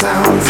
chase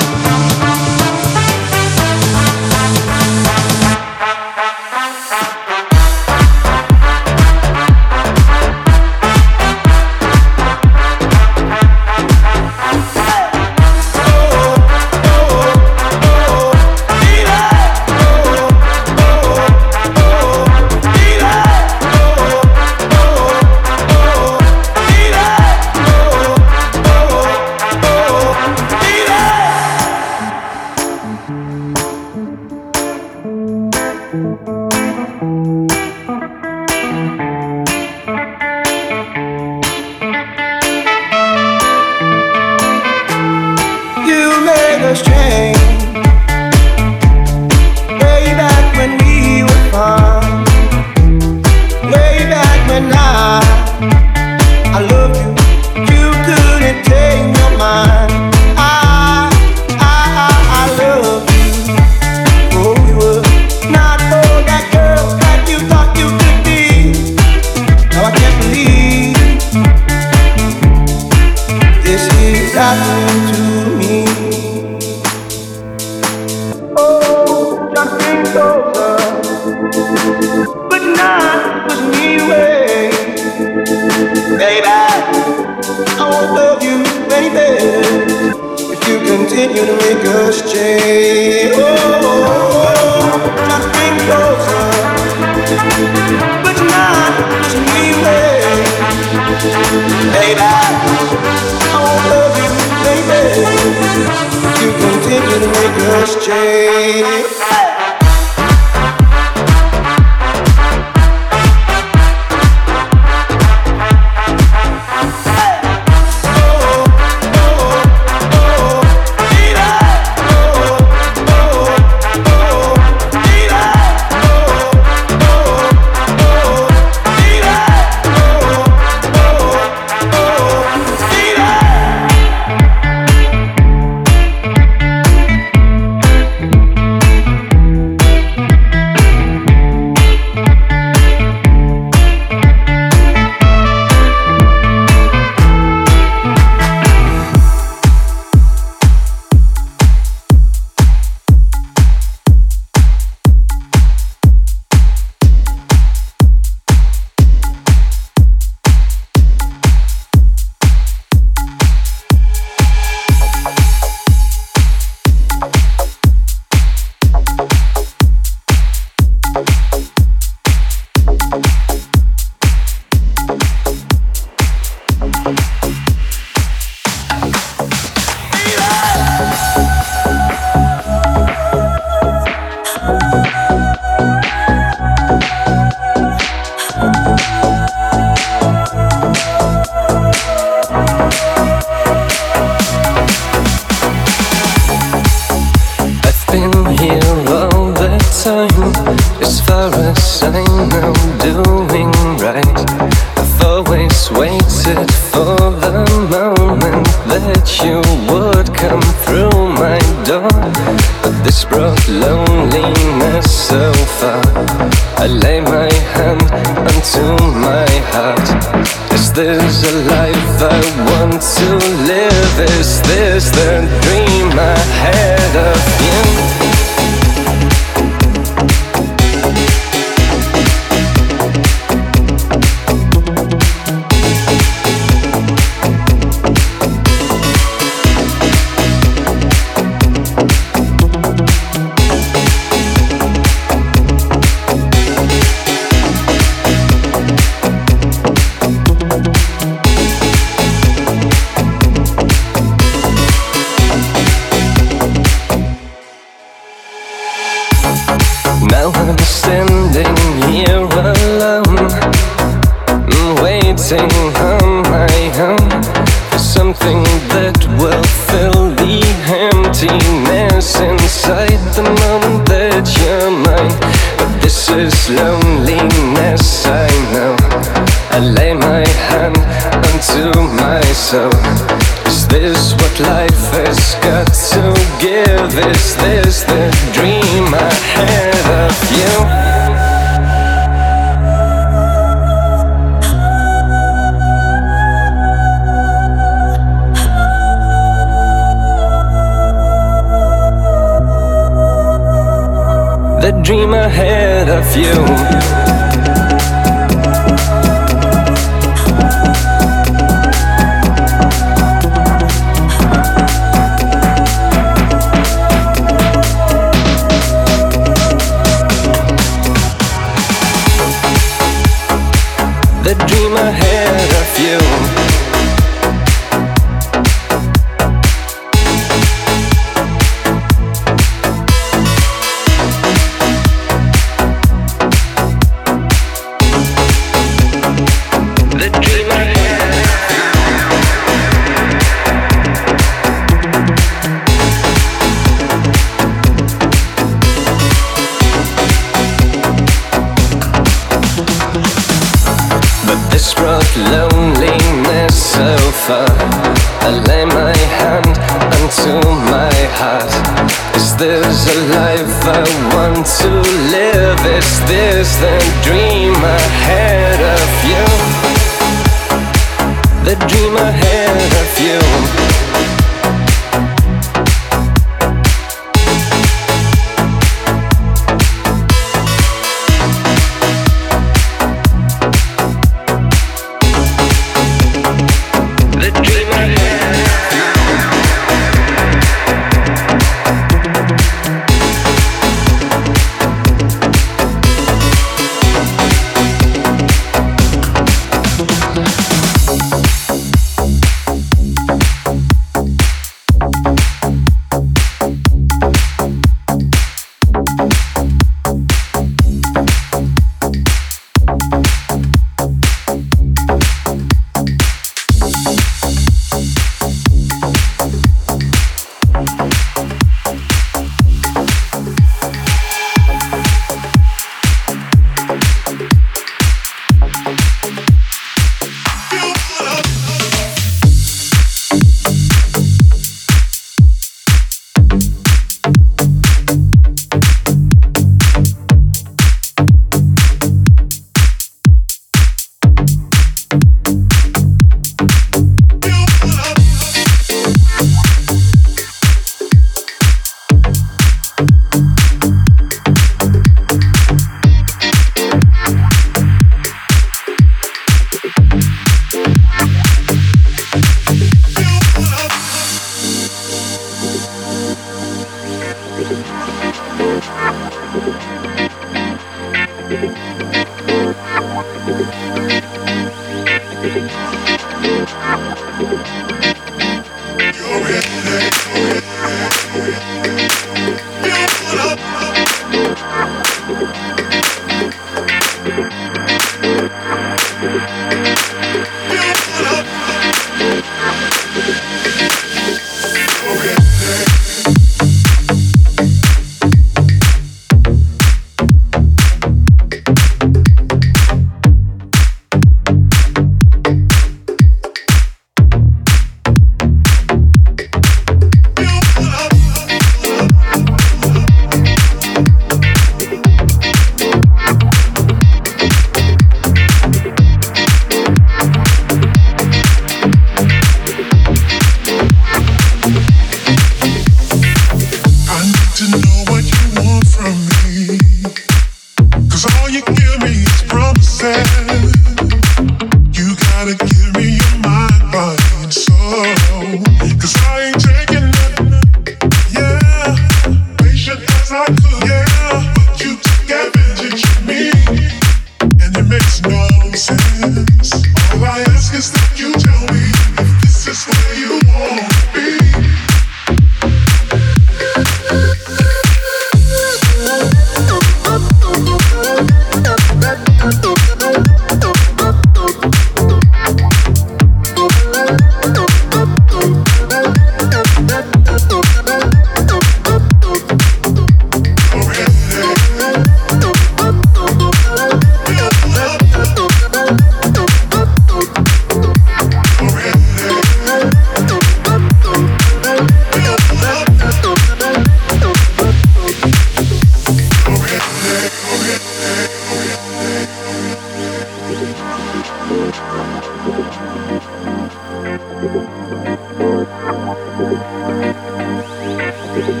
Just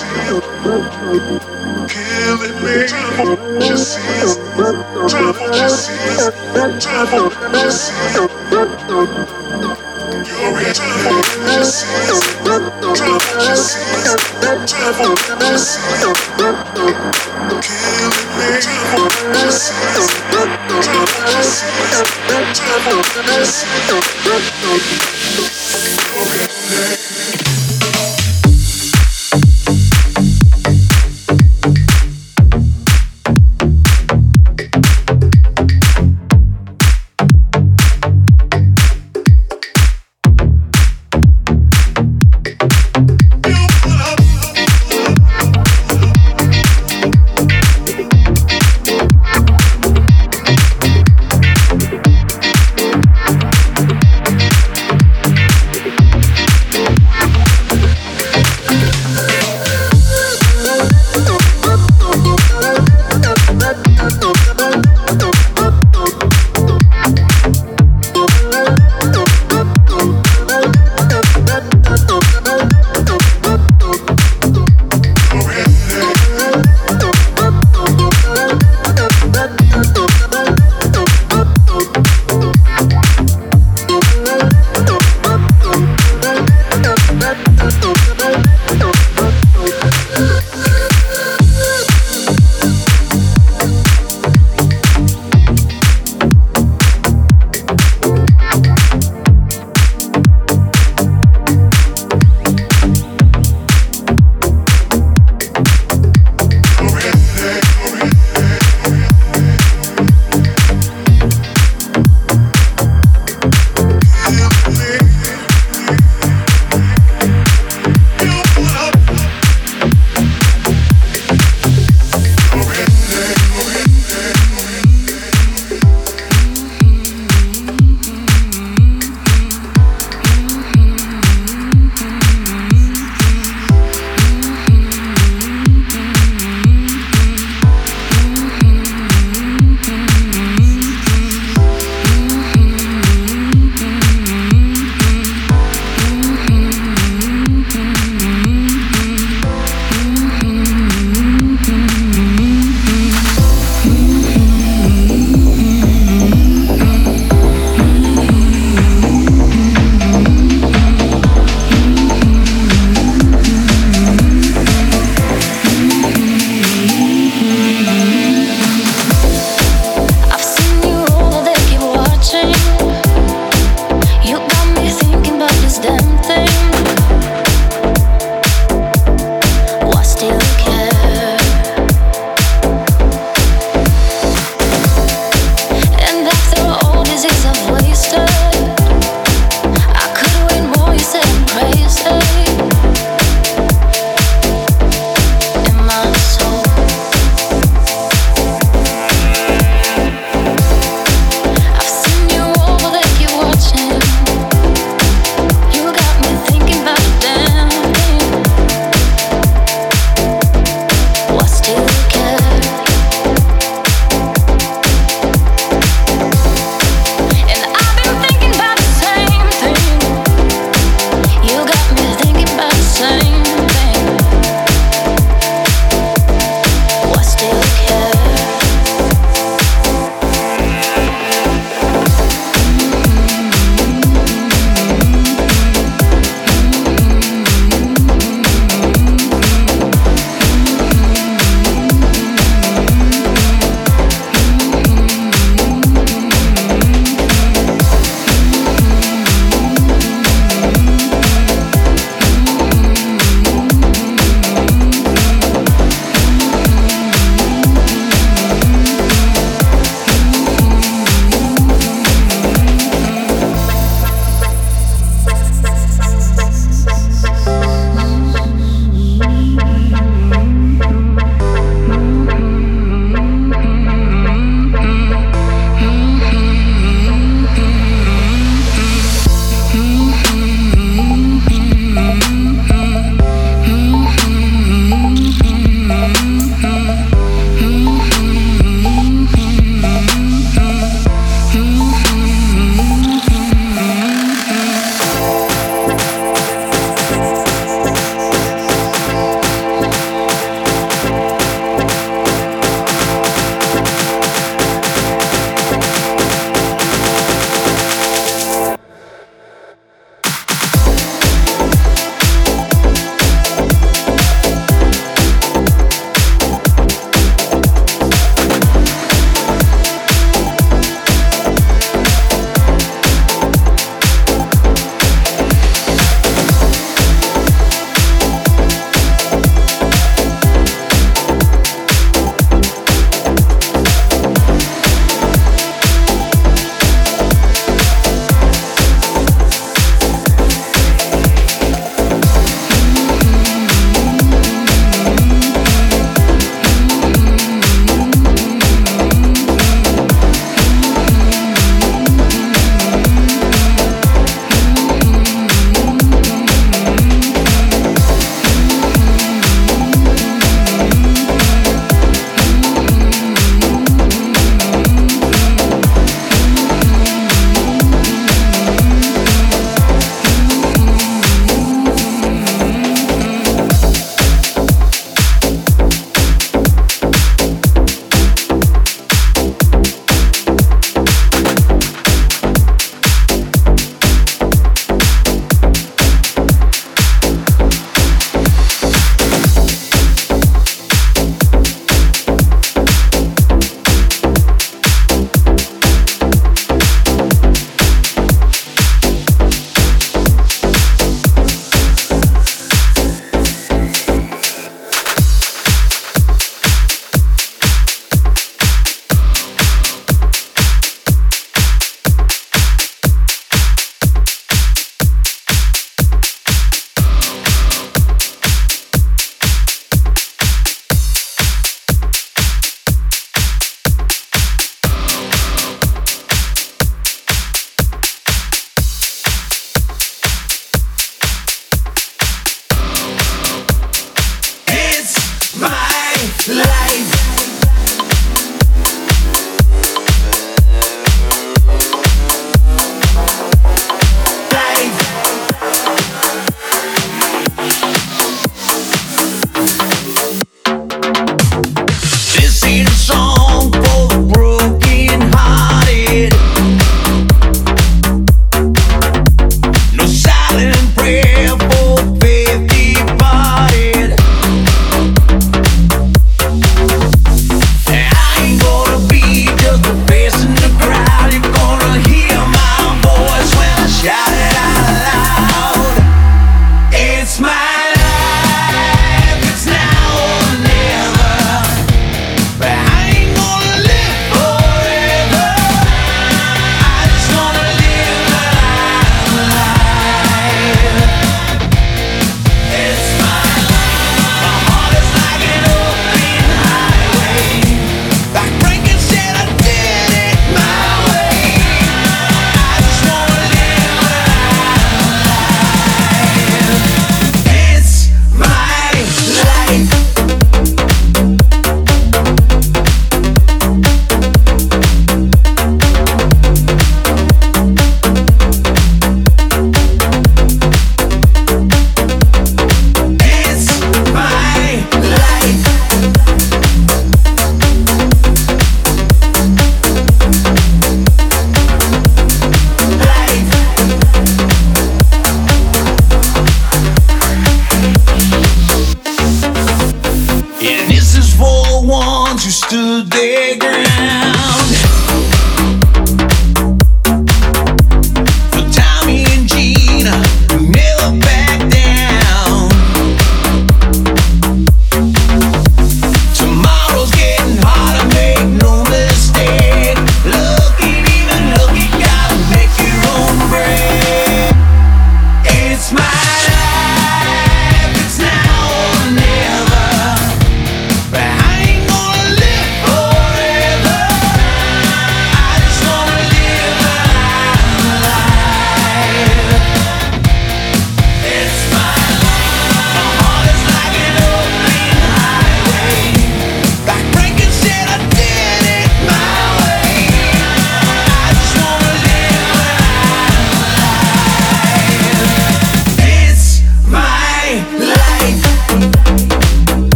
see it. Killing me. Just see it. Just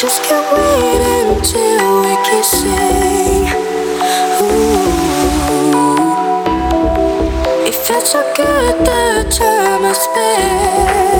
just can't wait until we're kissing. Ooh. It felt so good the time I spent.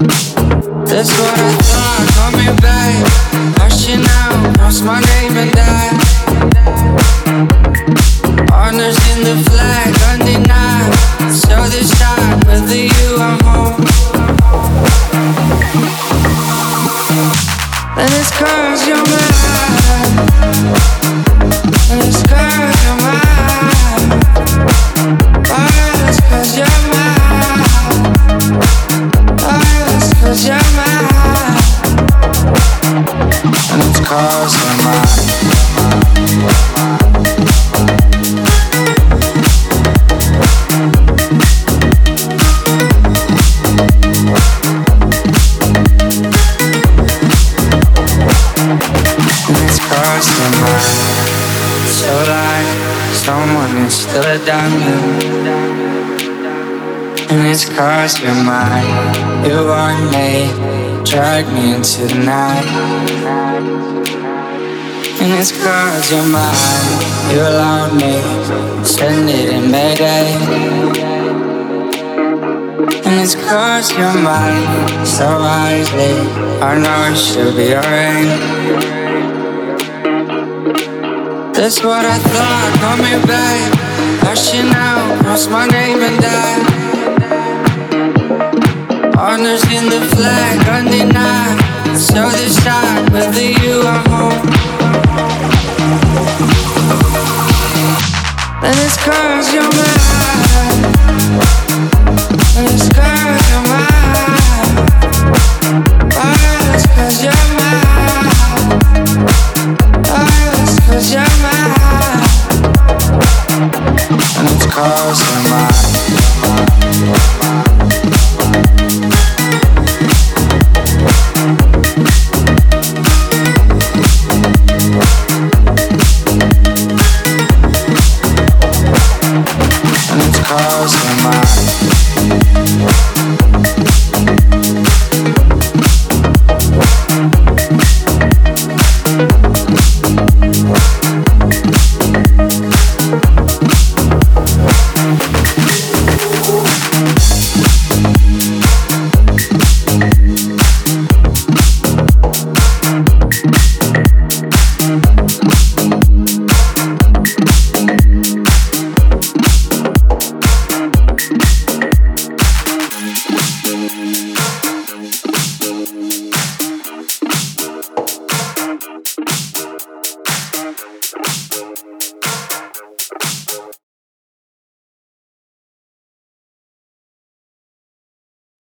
You're me into the night. And it's cause you're mine. You allowed me, to send it in Mayday. And it's cause you're mine So wisely I know it should be alright That's what I thought, call me back you now, cross my name and die Honors in the flag, undenied So it's cause you're mine